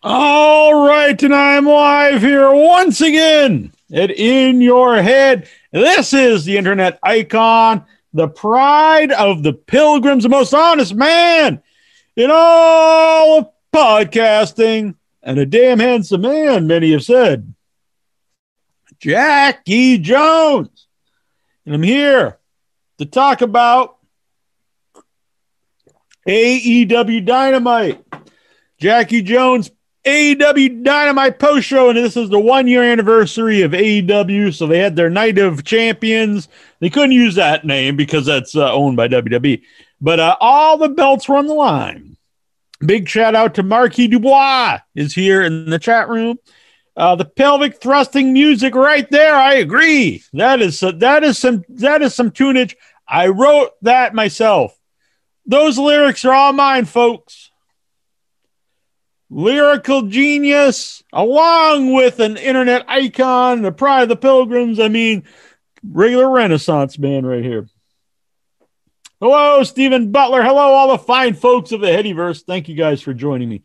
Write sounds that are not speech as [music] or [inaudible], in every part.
All right, and I'm live here once again at In Your Head. This is the internet icon, the pride of the pilgrims, the most honest man in all of podcasting, and a damn handsome man, many have said. Jackie Jones. And I'm here to talk about AEW Dynamite. Jackie Jones AEW Dynamite post show, and this is the one year anniversary of AEW. So they had their Night of Champions. They couldn't use that name because that's uh, owned by WWE, but uh, all the belts were on the line. Big shout out to Marquis Dubois is here in the chat room. Uh, the pelvic thrusting music right there. I agree. That is uh, that is some that is some tunage. I wrote that myself. Those lyrics are all mine, folks. Lyrical genius, along with an internet icon, the pride of the pilgrims. I mean, regular Renaissance man right here. Hello, Stephen Butler. Hello, all the fine folks of the Headyverse. Thank you guys for joining me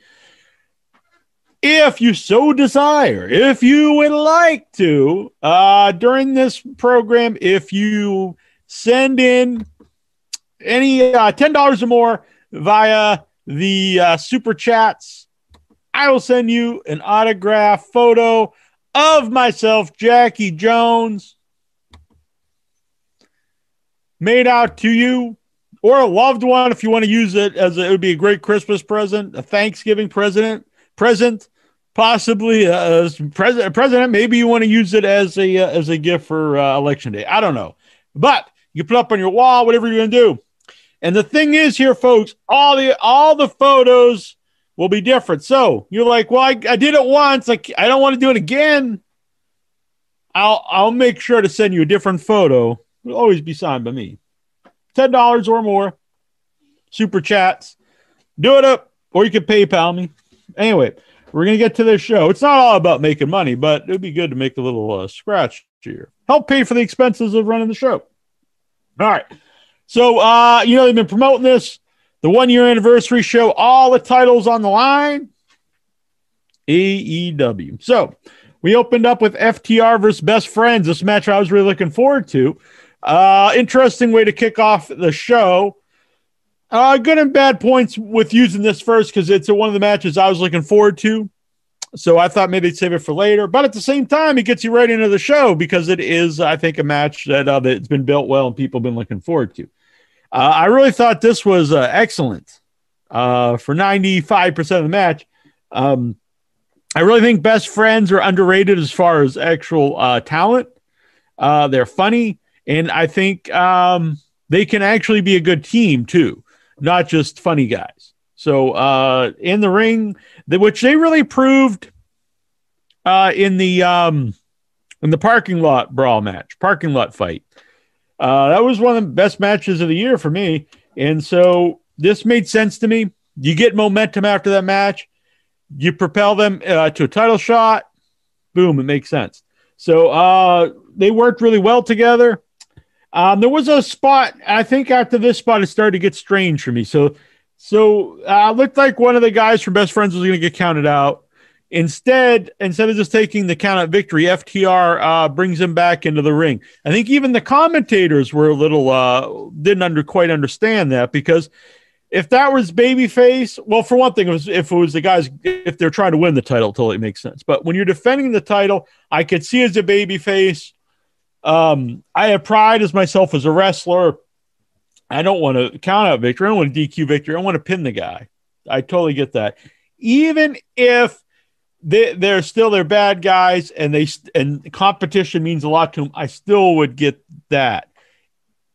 if you so desire, if you would like to, uh, during this program, if you send in any uh, $10 or more via the uh, super chats, I will send you an autograph photo of myself, Jackie Jones, made out to you or a loved one if you want to use it as a, it would be a great Christmas present, a Thanksgiving present, present possibly uh, president. President, maybe you want to use it as a uh, as a gift for uh, election day. I don't know, but you put up on your wall, whatever you're gonna do. And the thing is, here, folks, all the all the photos will be different. So you're like, well, I, I did it once. Like I don't want to do it again. I'll I'll make sure to send you a different photo. It'll always be signed by me. Ten dollars or more. Super chats. Do it up, or you can PayPal me. Anyway, we're to get to this show. It's not all about making money, but it would be good to make a little uh, scratch here. Help pay for the expenses of running the show. All right. So, uh, you know, they've been promoting this, the one year anniversary show, all the titles on the line. AEW. So, we opened up with FTR versus Best Friends. This match I was really looking forward to. Uh, interesting way to kick off the show. Uh, good and bad points with using this first because it's one of the matches I was looking forward to. So I thought maybe they'd save it for later. But at the same time, it gets you right into the show because it is, I think, a match that uh, that's been built well and people have been looking forward to. Uh, I really thought this was uh, excellent uh, for 95% of the match. Um, I really think best friends are underrated as far as actual uh, talent. Uh, they're funny, and I think um, they can actually be a good team too not just funny guys. So uh, in the ring, which they really proved in the um, in the parking lot brawl match, parking lot fight. Uh, that was one of the best matches of the year for me, and so this made sense to me. You get momentum after that match, you propel them uh, to a title shot. Boom, it makes sense. So uh, they worked really well together. Um, there was a spot. I think after this spot, it started to get strange for me. So, so uh, looked like one of the guys from Best Friends was going to get counted out. Instead, instead of just taking the count out victory, FTR uh, brings him back into the ring. I think even the commentators were a little uh, didn't under quite understand that because if that was babyface, well, for one thing, it was, if it was the guys, if they're trying to win the title, totally makes sense. But when you're defending the title, I could see as a babyface um, I have pride as myself as a wrestler. I don't want to count out victory. I don't want to DQ victory. I want to pin the guy. I totally get that. Even if they, they're still they're bad guys and they and competition means a lot to them, I still would get that.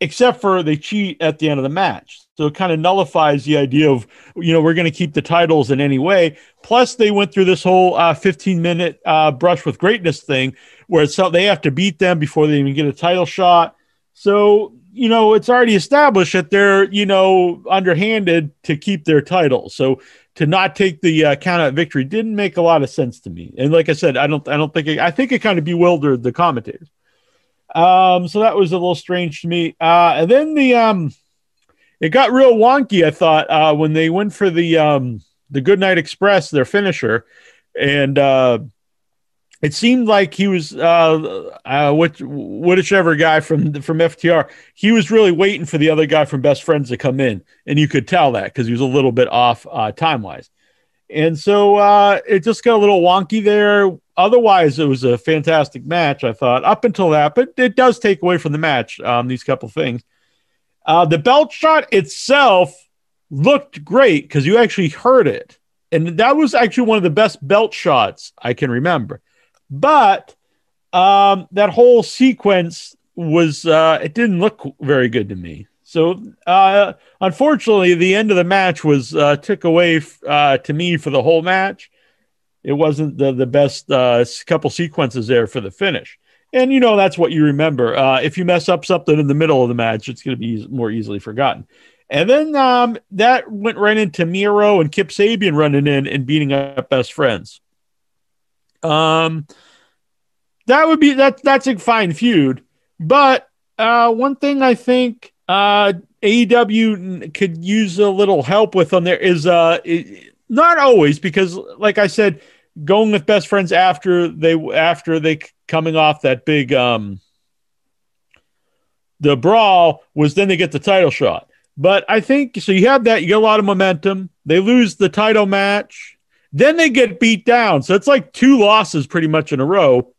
Except for they cheat at the end of the match. So it kind of nullifies the idea of, you know, we're going to keep the titles in any way. Plus, they went through this whole uh, 15 minute uh, brush with greatness thing where it's so they have to beat them before they even get a title shot. So, you know, it's already established that they're, you know, underhanded to keep their title. So to not take the uh, count out victory didn't make a lot of sense to me. And like I said, I don't, I don't think, it, I think it kind of bewildered the commentators. Um, so that was a little strange to me. Uh, and then the, um, it got real wonky. I thought uh, when they went for the um, the Goodnight Express, their finisher, and uh, it seemed like he was uh, uh, which, whichever guy from from FTR. He was really waiting for the other guy from Best Friends to come in, and you could tell that because he was a little bit off uh, time wise. And so uh, it just got a little wonky there. Otherwise, it was a fantastic match. I thought up until that, but it does take away from the match. Um, these couple things. Uh, the belt shot itself looked great because you actually heard it, and that was actually one of the best belt shots I can remember. But um, that whole sequence was uh, it didn't look very good to me. So uh, unfortunately, the end of the match was uh, took away uh, to me for the whole match. It wasn't the the best uh, couple sequences there for the finish. And you know that's what you remember. Uh, if you mess up something in the middle of the match, it's going to be more easily forgotten. And then um, that went right into Miro and Kip Sabian running in and beating up best friends. Um, that would be that. That's a fine feud. But uh, one thing I think uh, AEW could use a little help with on there is uh, it, not always because, like I said, going with best friends after they after they coming off that big um the brawl was then they get the title shot. But I think so. You have that. You get a lot of momentum. They lose the title match. Then they get beat down. So it's like two losses pretty much in a row.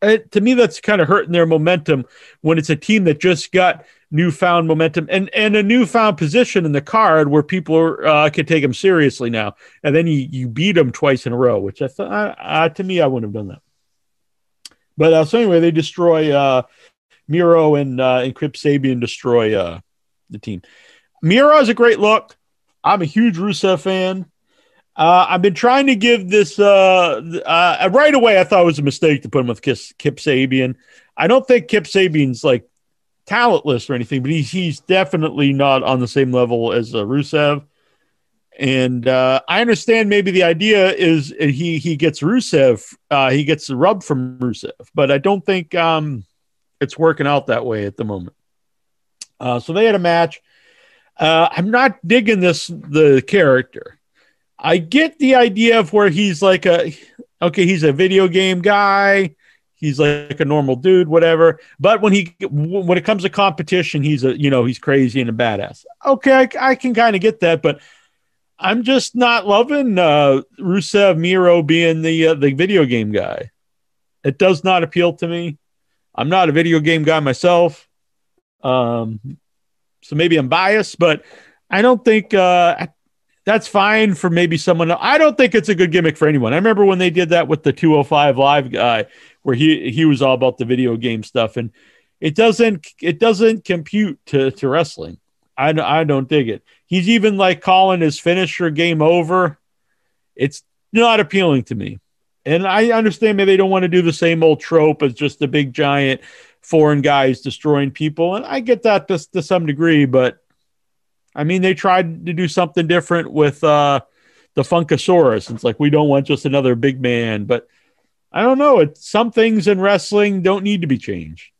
It, to me, that's kind of hurting their momentum when it's a team that just got newfound momentum and, and a newfound position in the card where people are, uh, can take them seriously now. And then you, you beat them twice in a row, which I thought, uh, to me, I wouldn't have done that. But uh, so anyway, they destroy uh, Miro and, uh, and Kip Sabian destroy uh, the team. Miro is a great look. I'm a huge Rusev fan. Uh, I've been trying to give this uh, uh, right away. I thought it was a mistake to put him with Kip, Sabian. I don't think Kip Sabian's like talentless or anything, but he's he's definitely not on the same level as uh, Rusev. And uh, I understand maybe the idea is he he gets Rusev, uh, he gets the rub from Rusev, but I don't think um, it's working out that way at the moment. Uh, so they had a match. Uh, I'm not digging this the character. I get the idea of where he's like a okay, he's a video game guy. He's like a normal dude, whatever. But when he when it comes to competition, he's a you know he's crazy and a badass. Okay, I, I can kind of get that, but I'm just not loving uh, Rusev Miro being the uh, the video game guy. It does not appeal to me. I'm not a video game guy myself, um, so maybe I'm biased, but I don't think uh, that's fine for maybe someone. I don't think it's a good gimmick for anyone. I remember when they did that with the 205 live guy, where he he was all about the video game stuff, and it doesn't it doesn't compute to to wrestling. I I don't dig it. He's even like calling his finisher game over. It's not appealing to me. And I understand maybe they don't want to do the same old trope as just the big giant foreign guys destroying people. And I get that to, to some degree, but I mean, they tried to do something different with uh, the Funkasaurus. It's like we don't want just another big man, but I don't know. It some things in wrestling don't need to be changed.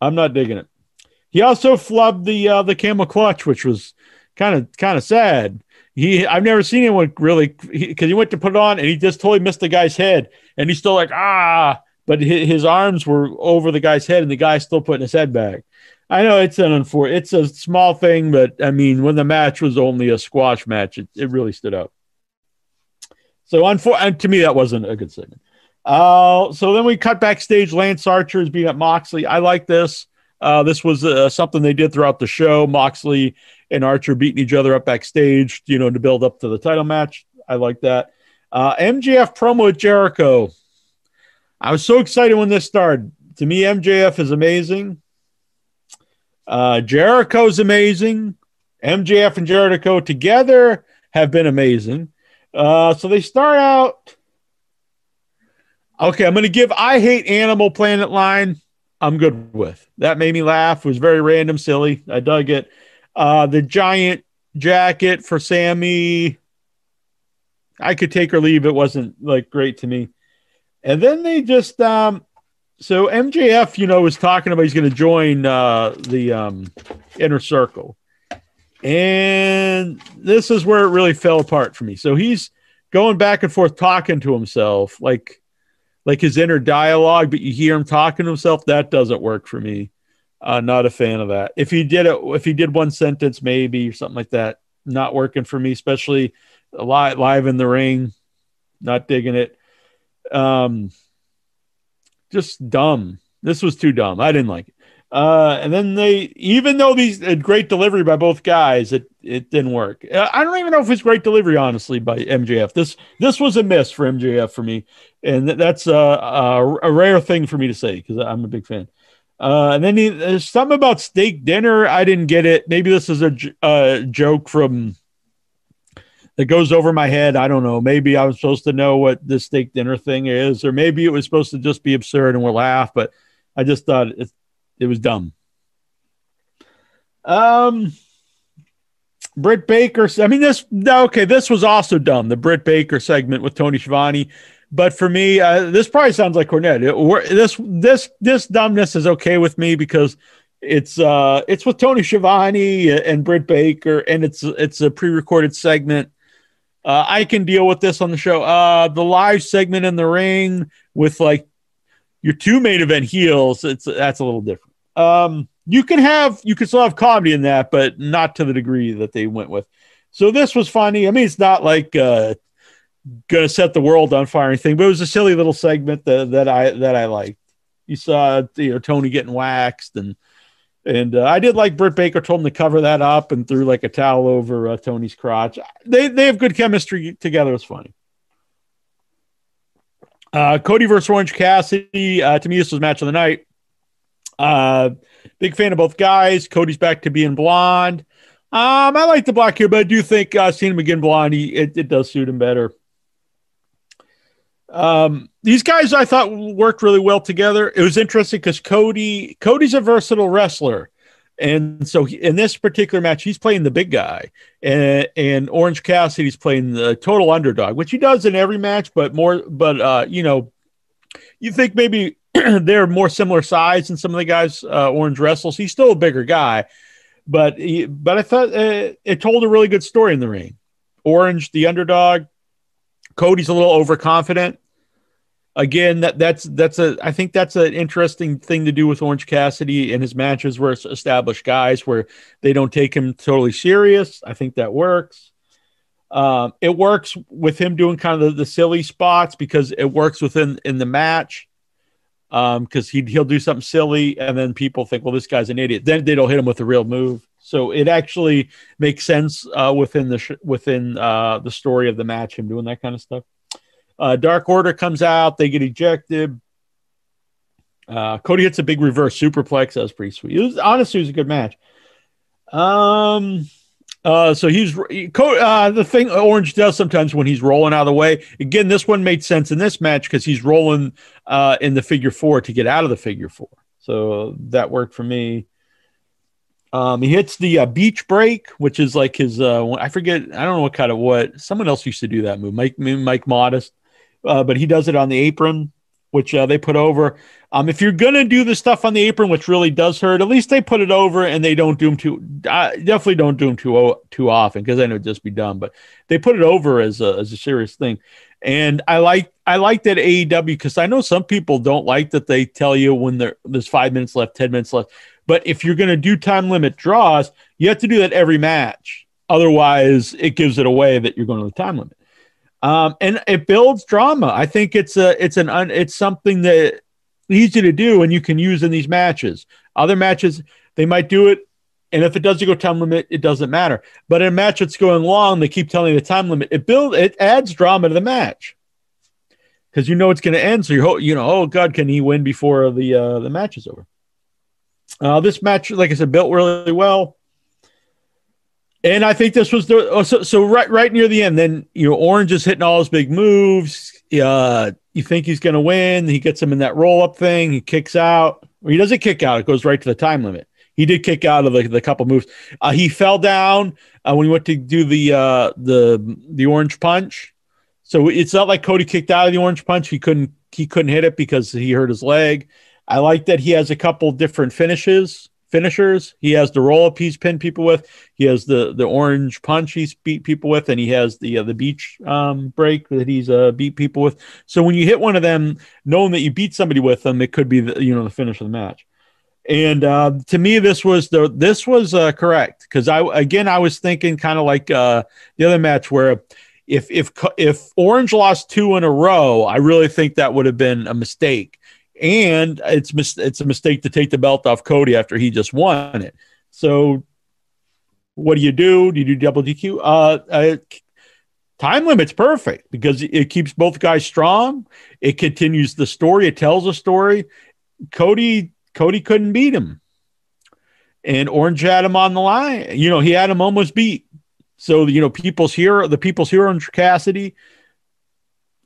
I'm not digging it. He also flubbed the uh, the camel clutch, which was kind of kind of sad. He I've never seen anyone really because he, he, went to put it on and he just totally missed the guy's head, and he's still like ah, but his, his arms were over the guy's head, and the guy's still putting his head back. I know it's an unfor- it's a small thing, but I mean, when the match was only a squash match, it, it really stood out. So, unfor- to me, that wasn't a good segment. Uh, so then we cut backstage. Lance Archer is being at Moxley. I like this. Uh, this was uh, something they did throughout the show. Moxley and Archer beating each other up backstage, you know, to build up to the title match. I like that. Uh, MJF promo with Jericho. I was so excited when this started. To me, MJF is amazing. Uh, Jericho's amazing. MJF and Jericho together have been amazing. Uh, so they start out. Okay, I'm going to give I Hate Animal Planet line. I'm good with. That made me laugh. It was very random, silly. I dug it. Uh, the giant jacket for Sammy. I could take or leave. It wasn't like great to me. And then they just um so MJF, you know, was talking about he's going to join uh, the um, inner circle, And this is where it really fell apart for me. So he's going back and forth talking to himself, like like his inner dialogue, but you hear him talking to himself. That doesn't work for me. Uh, not a fan of that. If he did it, if he did one sentence, maybe or something like that, not working for me, especially live live in the ring. Not digging it. Um, just dumb. This was too dumb. I didn't like it. Uh, and then they, even though these great delivery by both guys, it it didn't work. Uh, I don't even know if it's great delivery, honestly, by MJF. This this was a miss for MJF for me, and that's a, a, a rare thing for me to say because I'm a big fan. Uh, and then he, there's something about steak dinner. I didn't get it. Maybe this is a, a joke from that goes over my head. I don't know. Maybe I was supposed to know what the steak dinner thing is, or maybe it was supposed to just be absurd and we'll laugh. But I just thought it, it was dumb. Um, Britt Baker. I mean, this okay. This was also dumb. The Britt Baker segment with Tony Schiavone. But for me, uh, this probably sounds like Cornette. It, this this this dumbness is okay with me because it's uh it's with Tony Schiavone and Britt Baker, and it's it's a pre-recorded segment. Uh, I can deal with this on the show. Uh, the live segment in the ring with like your two main event heels, it's that's a little different. Um, you can have you can still have comedy in that, but not to the degree that they went with. So this was funny. I mean, it's not like uh, gonna set the world on fire or anything, but it was a silly little segment that, that I that I liked. You saw you know Tony getting waxed and and uh, I did like Britt Baker told him to cover that up and threw like a towel over uh, Tony's crotch. They they have good chemistry together. It's funny. Uh, Cody versus Orange Cassidy. Uh, to me, this was match of the night. Uh, big fan of both guys. Cody's back to being blonde. Um, I like the black hair, but I do think uh, seeing him again blonde, he, it, it does suit him better. Um, these guys I thought worked really well together. It was interesting because Cody Cody's a versatile wrestler. And so he, in this particular match, he's playing the big guy, and, and Orange Cassidy's playing the total underdog, which he does in every match, but more, but uh, you know, you think maybe [clears throat] they're more similar size than some of the guys uh, Orange wrestles. He's still a bigger guy, but he, but I thought uh, it told a really good story in the ring. Orange, the underdog, Cody's a little overconfident, again that that's that's a i think that's an interesting thing to do with orange cassidy and his matches where it's established guys where they don't take him totally serious. I think that works. Um, it works with him doing kind of the, the, silly spots because it works within in the match because um, he he'll do something silly and then people think well this guy's an idiot. Then they don't hit him with a real move. So it actually makes sense uh, within the sh- within uh, the story of the match him doing that kind of stuff uh, Dark Order comes out, they get ejected. Uh, Cody hits a big reverse superplex. That was pretty sweet. It was honestly, it was a good match. Um, uh, so he's uh, the thing Orange does sometimes when he's rolling out of the way. Again, this one made sense in this match because he's rolling uh, in the figure four to get out of the figure four. So that worked for me. Um, he hits the uh, beach break, which is like his. Uh, I forget. I don't know what kind of what. Someone else used to do that move. Mike Mike Modest uh, but he does it on the apron, which uh, they put over. Um, if you're gonna do the stuff on the apron, which really does hurt, at least they put it over and they don't do them too. Uh, definitely don't do them too too often because then it would just be dumb. But they put it over as a as a serious thing, and I like I like that AEW because I know some people don't like that they tell you when there, there's five minutes left, ten minutes left. But if you're gonna do time limit draws, you have to do that every match. Otherwise, it gives it away that you're going to the time limit um, and it builds drama. I think it's a it's an un, it's something that easy to do and you can use in these matches. Other matches they might do it, and if it doesn't go time limit, it doesn't matter. But in a match that's going long, they keep telling the time limit. It build it adds drama to the match because you know it's going to end. So you you know, oh God, can he win before the uh, the match is over? Uh, this match, like I said, built really well. And I think this was the oh, so, so right right near the end. Then you know Orange is hitting all his big moves. Uh, you think he's going to win. He gets him in that roll up thing. He kicks out. He doesn't kick out. It goes right to the time limit. He did kick out of the, the couple moves. Uh, he fell down uh, when he went to do the uh, the the orange punch. So it's not like Cody kicked out of the orange punch. He couldn't he couldn't hit it because he hurt his leg. I like that he has a couple different finishes finishers. He has the roll up he's pinned people with. He has the the orange punch he's beat people with, and he has the uh, the beach um, break that he's uh, beat people with. So when you hit one of them, knowing that you beat somebody with them, it could be the you know the finish of the match. And uh, to me, this was the this was uh, correct because I again I was thinking kind of like uh, the other match where if if if Orange lost two in a row, I really think that would have been a mistake and it's mis- it's a mistake to take the belt off Cody after he just won it. So, what do you do? Do you do double DQ? Uh, uh, time limit's perfect because it keeps both guys strong. It continues the story. It tells a story. Cody Cody couldn't beat him, and Orange had him on the line. You know, he had him almost beat. So you know, people's hero, the people's hero, in Cassidy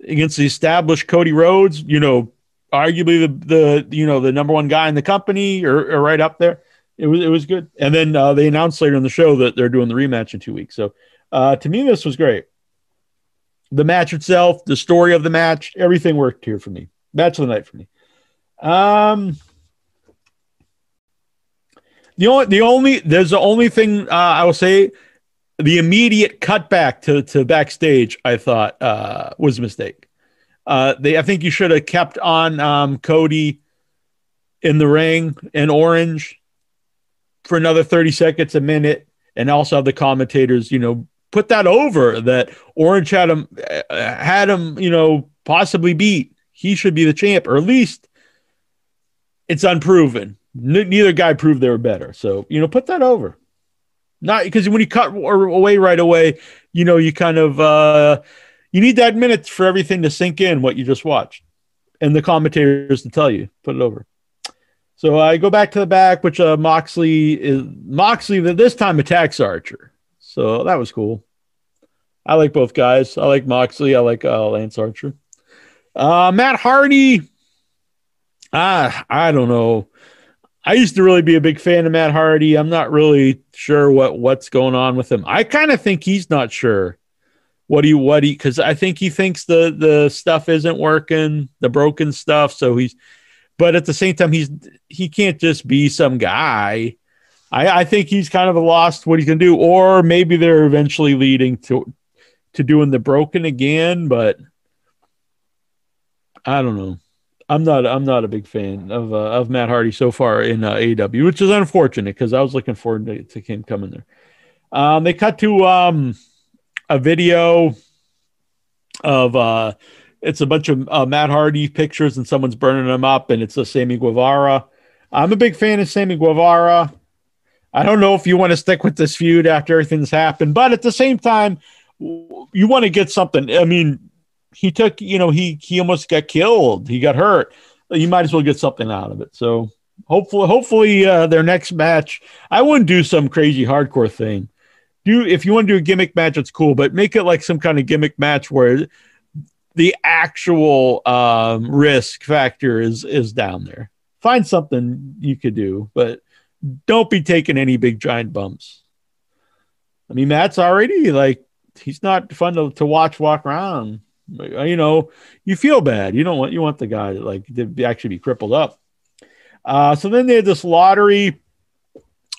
against the established Cody Rhodes. You know, arguably the the you know the number one guy in the company or, or right up there. It was it was good. And then uh, they announced later in the show that they're doing the rematch in two weeks. So uh, to me, this was great. The match itself, the story of the match, everything worked here for me. Match of the night for me. Um, the only the only there's the only thing uh, I will say the immediate cutback to to backstage I thought uh, was a mistake. Uh, they, I think you should have kept on um, Cody in the ring in orange for another 30 seconds, a minute, and also have the commentators, you know, put that over that Orange had him, uh, had him, you know, possibly beat. He should be the champ, or at least it's unproven. N- neither guy proved they were better. So, you know, put that over. Not because when you cut away right away, you know, you kind of, uh, you need that minute for everything to sink in what you just watched and the commentators to tell you. Put it over. So i go back to the back which uh, moxley is moxley that this time attacks archer. So that was cool. I like both guys. I like moxley. I like uh, lance archer. Uh, matt hardy ah i don't know. I used to really be a big fan of Matt Hardy. I'm not really sure what what's going on with him. I kind of think he's not sure what do you what do you because I think he thinks the the stuff isn't working, the broken stuff. So he's but at the same time, he's he can't just be some guy. I, I think he's kind of lost what he's gonna do, or maybe they're eventually leading to to doing the broken again, but I don't know. I'm not I'm not a big fan of uh, of Matt Hardy so far in uh, AW, which is unfortunate because I was looking forward to, to him coming there. Um, they cut to um, a video of uh it's a bunch of uh, Matt Hardy pictures and someone's burning them up and it's a Sammy Guevara. I'm a big fan of Sammy Guevara. I don't know if you want to stick with this feud after everything's happened, but at the same time, you want to get something. I mean, he took, you know, he he almost got killed. He got hurt. You might as well get something out of it. So hopefully, hopefully, uh, their next match, I wouldn't do some crazy hardcore thing do if you want to do a gimmick match, it's cool, but make it like some kind of gimmick match where the actual um, risk factor is is down there. Find something you could do, but don't be taking any big giant bumps. I mean, Matt's already like he's not fun to, to watch walk around. You know, you feel bad. You don't want you want the guy to like to actually be crippled up. Uh, so then they had this lottery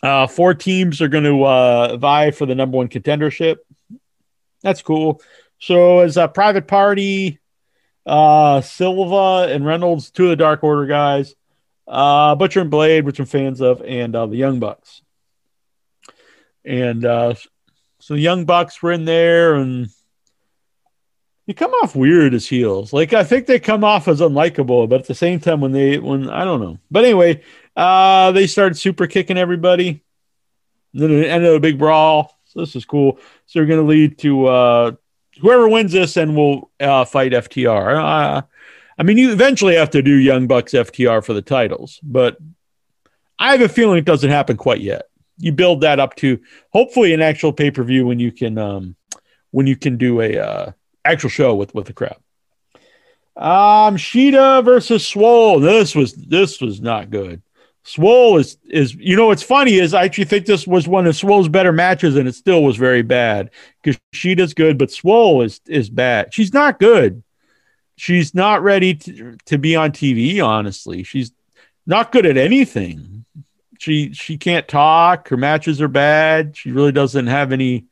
uh, four teams are going to uh, vie for the number one contendership. That's cool. So as a private party, uh, Silver and Reynolds, two of the Dark Order guys, uh, Butcher and Blade, which I'm fans of, and uh, the Young Bucks. And uh, so the Young Bucks were in there, and they come off weird as heels. Like I think they come off as unlikable, but at the same time, when they when I don't know. But anyway, uh, they started super kicking everybody. then it ended a big brawl. So this is cool. So they're going to lead to uh, whoever wins this and will uh, fight FTR. Uh, I mean, you eventually have to do Young Bucks FTR for the titles, but I have a feeling it doesn't happen quite yet. You build that up to hopefully an actual pay per view when you can um, when you can do a uh, actual show with with the crowd. Um, Shida versus Swole. This was this was not good. Swole is is you know what's funny is I actually think this was one of Swole's better matches and it still was very bad because she does good, but Swole is is bad. She's not good. She's not ready to, to be on TV, honestly. She's not good at anything. she she can't talk. Her matches are bad. She really doesn't have any.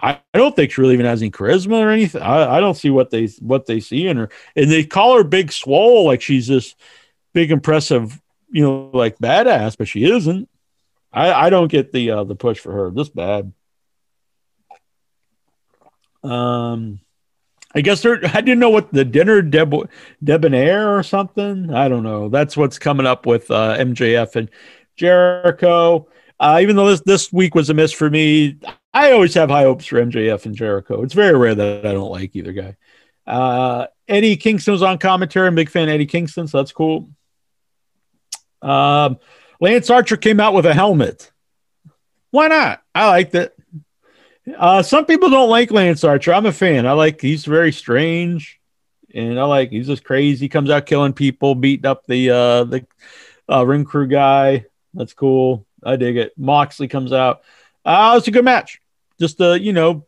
I, don't think she really even has any charisma or anything. I, I don't see what they what they see in her. And they call her Big Swole, like she's this big impressive, you know, like badass, but she isn't. I, I don't get the uh, the push for her this bad. Um, I guess I didn't know what the dinner deb, debonair or something. I don't know. That's what's coming up with uh, MJF and Jericho. Uh, even though this this week was a miss for me, I always have high hopes for MJF and Jericho. It's very rare that I don't like either guy. Uh, Eddie Kingston was on commentary. I'm a big fan of Eddie Kingston, so that's cool. Um, Lance Archer came out with a helmet. Why not? I liked it. Uh, some people don't like Lance Archer. I'm a fan. I like he's very strange, and I like he's just crazy. He comes out killing people, beating up the uh, the uh, ring crew guy. That's cool. I dig it. Moxley comes out. Uh, it's a good match. Just uh, you know,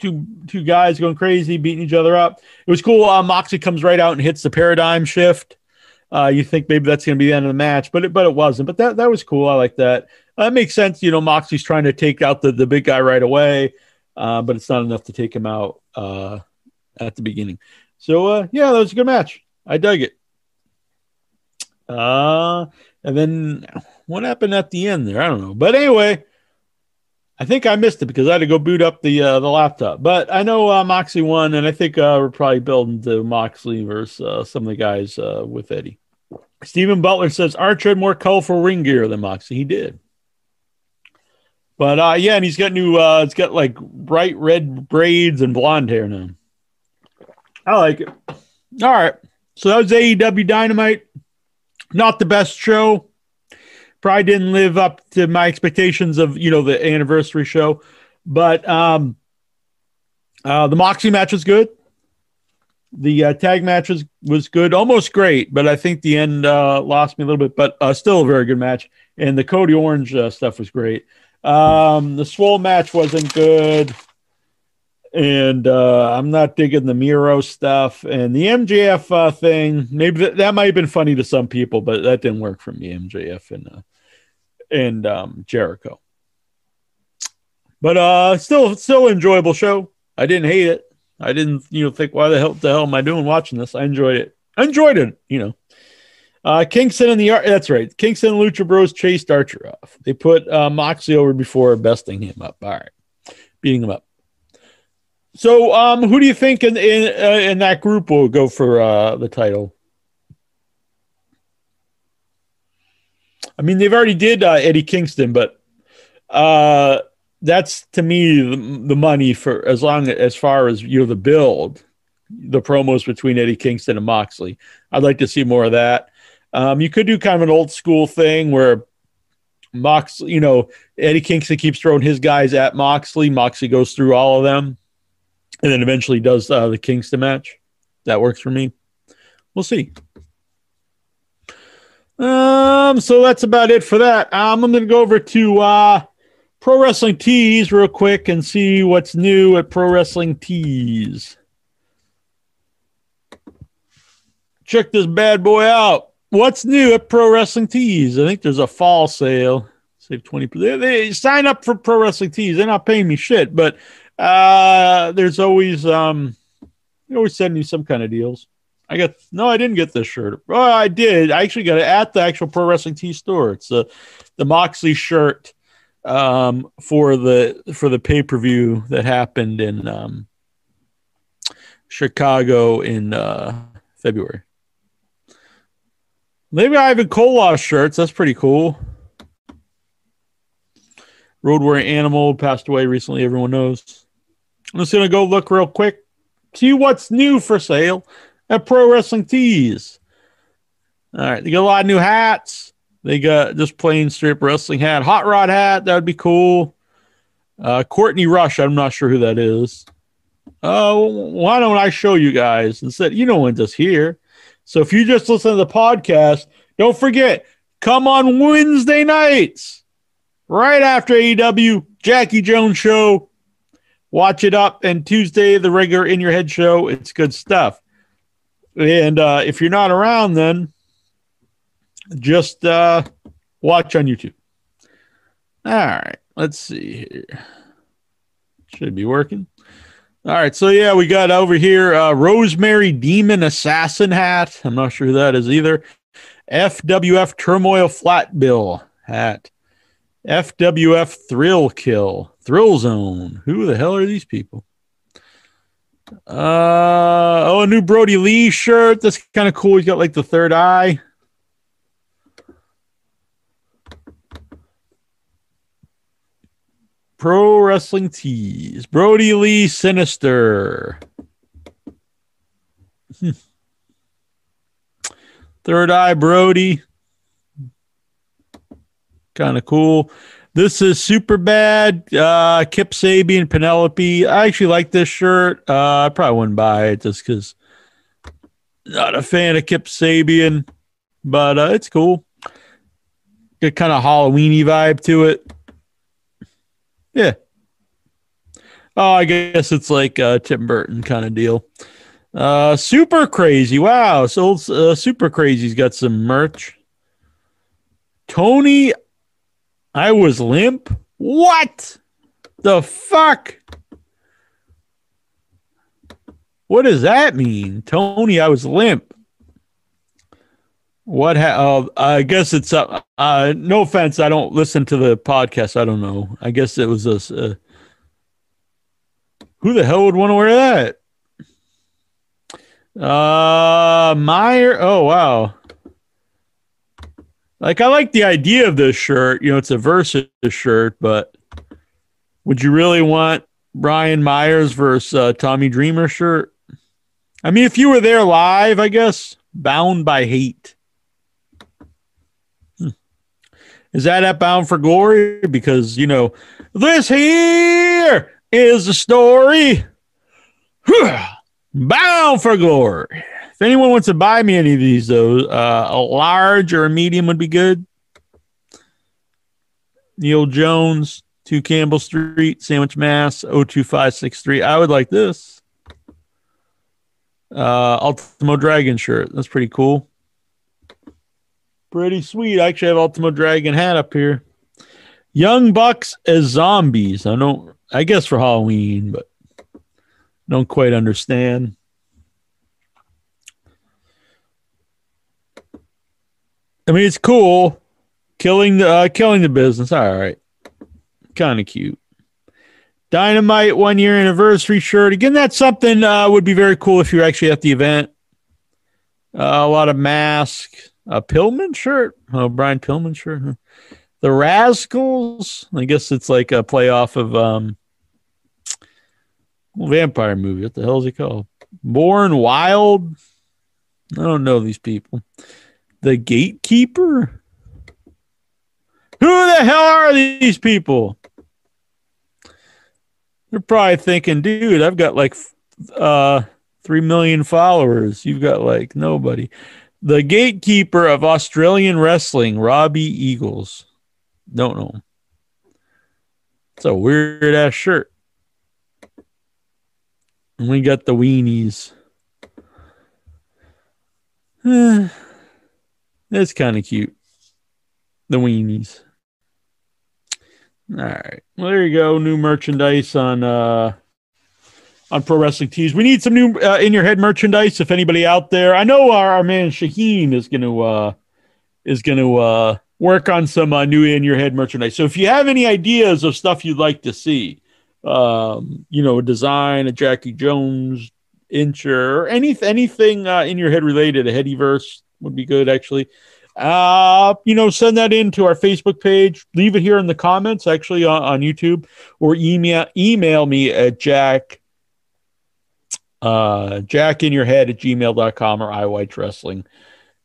two two guys going crazy, beating each other up. It was cool. Uh, Moxley comes right out and hits the paradigm shift. Uh, you think maybe that's going to be the end of the match, but it, but it wasn't. But that that was cool. I like that. That makes sense. You know, Moxley's trying to take out the, the big guy right away, uh, but it's not enough to take him out uh, at the beginning. So, uh, yeah, that was a good match. I dug it. Uh, and then what happened at the end there? I don't know. But anyway, I think I missed it because I had to go boot up the uh, the laptop. But I know uh, won, and I think uh, we're probably building to Moxley versus uh, some of the guys uh, with Eddie. Stephen Butler says Archer had more colorful ring gear than Moxley. He did. But uh, yeah, and he's got new. Uh, it's got like bright red braids and blonde hair now. I like it. All right, so that was AEW Dynamite. Not the best show. Probably didn't live up to my expectations of you know the anniversary show, but um, uh, the Moxie match was good. The uh, tag match was, was good, almost great, but I think the end uh, lost me a little bit. But uh, still a very good match, and the Cody Orange uh, stuff was great. Um, the swole match wasn't good. And uh, I'm not digging the Miro stuff and the MJF uh, thing. Maybe that, that might have been funny to some people, but that didn't work for me. MJF and uh, and um, Jericho. But uh, still, still enjoyable show. I didn't hate it. I didn't, you know, think why the hell the hell am I doing watching this? I enjoyed it. I enjoyed it. You know, uh, Kingston and the that's right. Kingston and Lucha Bros chased Archer off. They put uh, Moxley over before besting him up. All right, beating him up. So, um, who do you think in in, uh, in that group will go for uh, the title? I mean, they've already did uh, Eddie Kingston, but uh, that's to me the, the money for as long as far as you know the build, the promos between Eddie Kingston and Moxley. I'd like to see more of that. Um, you could do kind of an old school thing where Mox, you know, Eddie Kingston keeps throwing his guys at Moxley. Moxley goes through all of them, and then eventually does uh, the Kingston match. That works for me. We'll see. Um, so that's about it for that. Um, I'm going to go over to uh, Pro Wrestling Tees real quick and see what's new at Pro Wrestling Tees. Check this bad boy out. What's new at Pro Wrestling Tees? I think there's a fall sale. Save 20 they, they sign up for Pro Wrestling Tees. They're not paying me shit, but uh there's always um they always send you some kind of deals. I got no, I didn't get this shirt. Oh, I did. I actually got it at the actual Pro Wrestling T store. It's the the Moxley shirt um for the for the pay-per-view that happened in um Chicago in uh February. Maybe Ivan Koloff shirts. That's pretty cool. Road Warrior Animal passed away recently. Everyone knows. I'm just gonna go look real quick, see what's new for sale at Pro Wrestling Tees. All right, they got a lot of new hats. They got just plain strip wrestling hat, hot rod hat. That would be cool. Uh, Courtney Rush. I'm not sure who that is. Oh, uh, why don't I show you guys instead? You know when just here. So if you just listen to the podcast, don't forget, come on Wednesday nights, right after AEW, Jackie Jones show. Watch it up. And Tuesday, the regular In Your Head show. It's good stuff. And uh, if you're not around, then just uh, Watch on YouTube. All right, let's see here. Should be working. All right, so yeah, we got over here uh, Rosemary Demon Assassin hat. I'm not sure who that is either. FWF Turmoil Flat Bill hat. FWF Thrill Kill. Thrill Zone. Who the hell are these people? Uh oh, a new Brodie Lee shirt. That's kind of cool. He's got like the third eye. Pro Wrestling Tees. Brodie Lee Sinister. [laughs] Third Eye Brodie. Kind of cool. This is super bad. Uh, Kip Sabian, Penelope. I actually like this shirt. Uh, I probably wouldn't buy it just because not a fan of Kip Sabian, but uh, it's cool. Get kind of Halloweeny vibe to it. Yeah. Oh, I guess it's like a Tim Burton kind of deal. Uh, super crazy. Wow. So uh, super crazy's got some merch. Tony, I was limp. What the fuck? What does that mean? Tony, I was limp. What? Ha- uh, I guess it's uh, uh, no offense. I don't listen to the podcast. I don't know. I guess it was a. Uh, who the hell would want to wear that? Uh, Meyer. Oh wow. Like I like the idea of this shirt. You know, it's a versus shirt, but would you really want Brian Myers versus uh, Tommy Dreamer shirt? I mean, if you were there live, I guess. Bound by hate. Is that at Bound for Glory? Because, you know, this here is the story. [sighs] Bound for Glory. Anyone wants to buy me any of these, though, uh, a large or a medium would be good. Neil Jones, 2 Campbell Street, Sandwich, Mass, 02563. I would like this. Uh, Ultimo Dragon shirt. That's pretty cool. Pretty sweet. I actually have Ultimo Dragon hat up here. Young Bucks as zombies. I don't. I guess for Halloween, but don't quite understand. I mean, it's cool. Killing the uh, killing the business. All right, kind of cute. Dynamite one year anniversary shirt. Again, that's something uh, would be very cool if you're actually at the event. Uh, a lot of masks a Pillman shirt. Oh, Brian Pillman shirt. The Rascals. I guess it's like a playoff of um vampire movie. What the hell is he called? Born Wild. I don't know these people. The Gatekeeper. Who the hell are these people? They're probably thinking, dude, I've got like uh, three million followers. You've got like nobody. The gatekeeper of Australian wrestling, Robbie Eagles. Don't know. It's a weird ass shirt. And we got the weenies. [sighs] That's kind of cute. The weenies. All right. Well, there you go. New merchandise on uh on Pro Wrestling Tees. We need some new uh, in your head merchandise. If anybody out there, I know our, our man Shaheen is going to uh, is going to uh, work on some uh, new in your head merchandise. So if you have any ideas of stuff you'd like to see, um, you know, a design, a Jackie Jones incher, or any, anything uh, in your head related, a Headyverse would be good actually. Uh, you know, send that in to our Facebook page. Leave it here in the comments, actually on, on YouTube, or email email me at Jack uh, jack in your head at gmail.com or iyh wrestling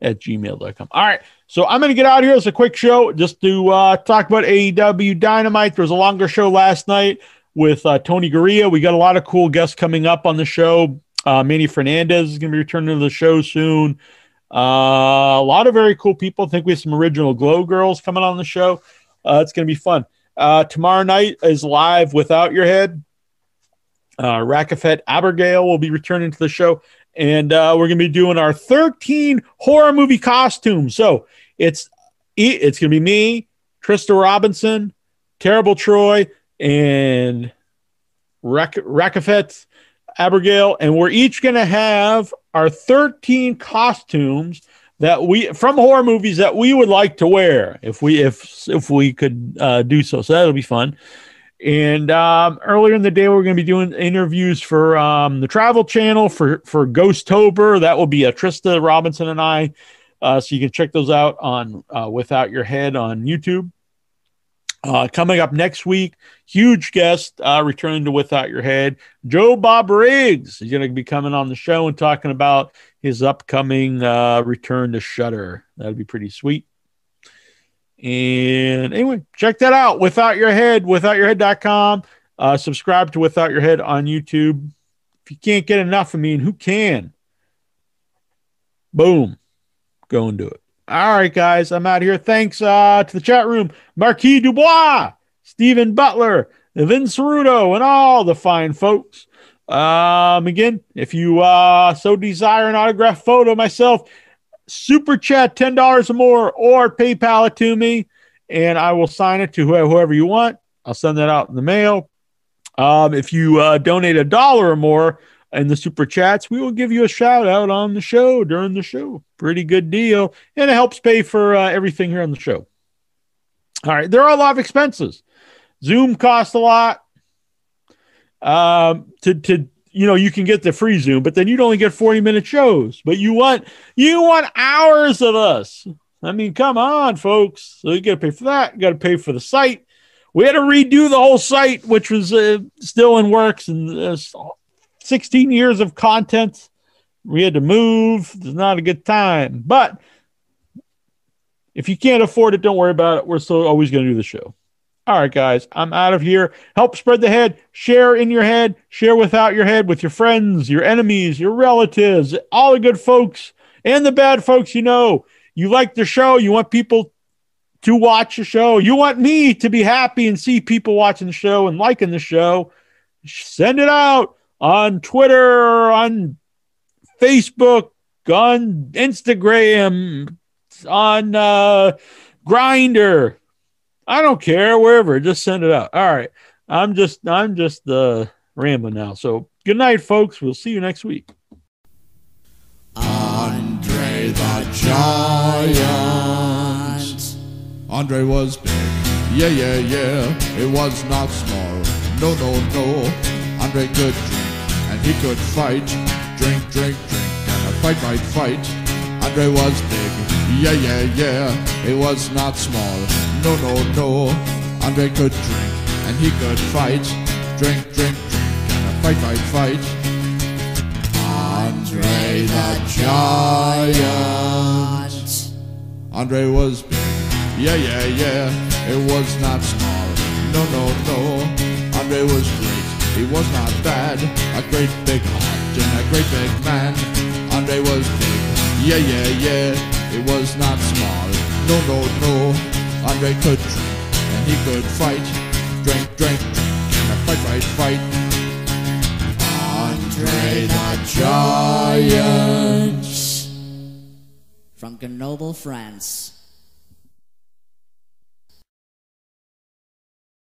at gmail.com. All right. So I'm going to get out of here. It's a quick show just to uh, talk about AEW Dynamite. There was a longer show last night with uh, Tony Garea. We got a lot of cool guests coming up on the show. Uh, Manny Fernandez is going to be returning to the show soon. Uh, a lot of very cool people. I think we have some original Glow Girls coming on the show. Uh, it's going to be fun. Uh, tomorrow night is live without your head. Uh, Rakafet Abergale will be returning to the show, and uh, we're going to be doing our 13 horror movie costumes. So it's it's going to be me, Trista Robinson, Terrible Troy, and Rack- Rackafet Abigail, and we're each going to have our 13 costumes that we from horror movies that we would like to wear if we if if we could uh, do so. So that'll be fun. And um, earlier in the day, we're going to be doing interviews for um, the Travel Channel for for Ghostober. That will be a Trista Robinson and I. Uh, so you can check those out on uh, Without Your Head on YouTube. Uh, coming up next week, huge guest uh, returning to Without Your Head, Joe Bob Briggs. He's going to be coming on the show and talking about his upcoming uh, return to Shudder. That'd be pretty sweet. And anyway, check that out. Without Your Head, withoutyourhead.com. Uh, subscribe to Without Your Head on YouTube. If you can't get enough of me, and who can? Boom. Go and do it. All right, guys, I'm out here. Thanks uh, to the chat room, Marquis Dubois, Stephen Butler, Vince Ceruto, and all the fine folks. Um, again, if you uh, so desire an autographed photo myself, super chat ten dollars or more, or PayPal it to me, and I will sign it to whoever you want. I'll send that out in the mail. Um, if you uh, donate a dollar or more, in the super chats, we will give you a shout out on the show during the show. Pretty good deal. And it helps pay for uh, everything here on the show. All right. There are a lot of expenses. Zoom costs a lot. Um, to, to, you know, you can get the free Zoom, but then you'd only get 40 minute shows. But you want, you want hours of us. I mean, come on, folks. So you got to pay for that. You got to pay for the site. We had to redo the whole site, which was uh, still in works, and uh, 16 years of content. We had to move. It's not a good time. But if you can't afford it, don't worry about it. We're still always going to do the show. All right, guys, I'm out of here. Help spread the head. Share in your head. Share without your head with your friends, your enemies, your relatives, all the good folks and the bad folks you know. You like the show. You want people to watch the show. You want me to be happy and see people watching the show and liking the show. Send it out on Twitter, on Facebook, on Instagram, on uh, Grindr. I don't care wherever. Just send it out. All right. I'm just I'm just uh, rambling now. So good night, folks. We'll see you next week. Andre the Giant. Andre was big. Yeah, yeah, yeah. It was not small. No, no, no. Andre could and he could fight. Drink, drink, drink, and a fight, fight, fight. Andre was big, yeah, yeah, yeah. It was not small, no, no, no. Andre could drink, and he could fight. Drink, drink, drink, and a fight, fight, fight. Andre the Giant. Andre was big, yeah, yeah, yeah. It was not small, no, no, no. Andre was great. He was not bad, a great big heart and a great big man. Andre was big, yeah, yeah, yeah. He was not small, no, no, no. Andre could drink and he could fight. Drink, drink, drink, and fight, fight, fight. Andre the Giant. From Grenoble, France.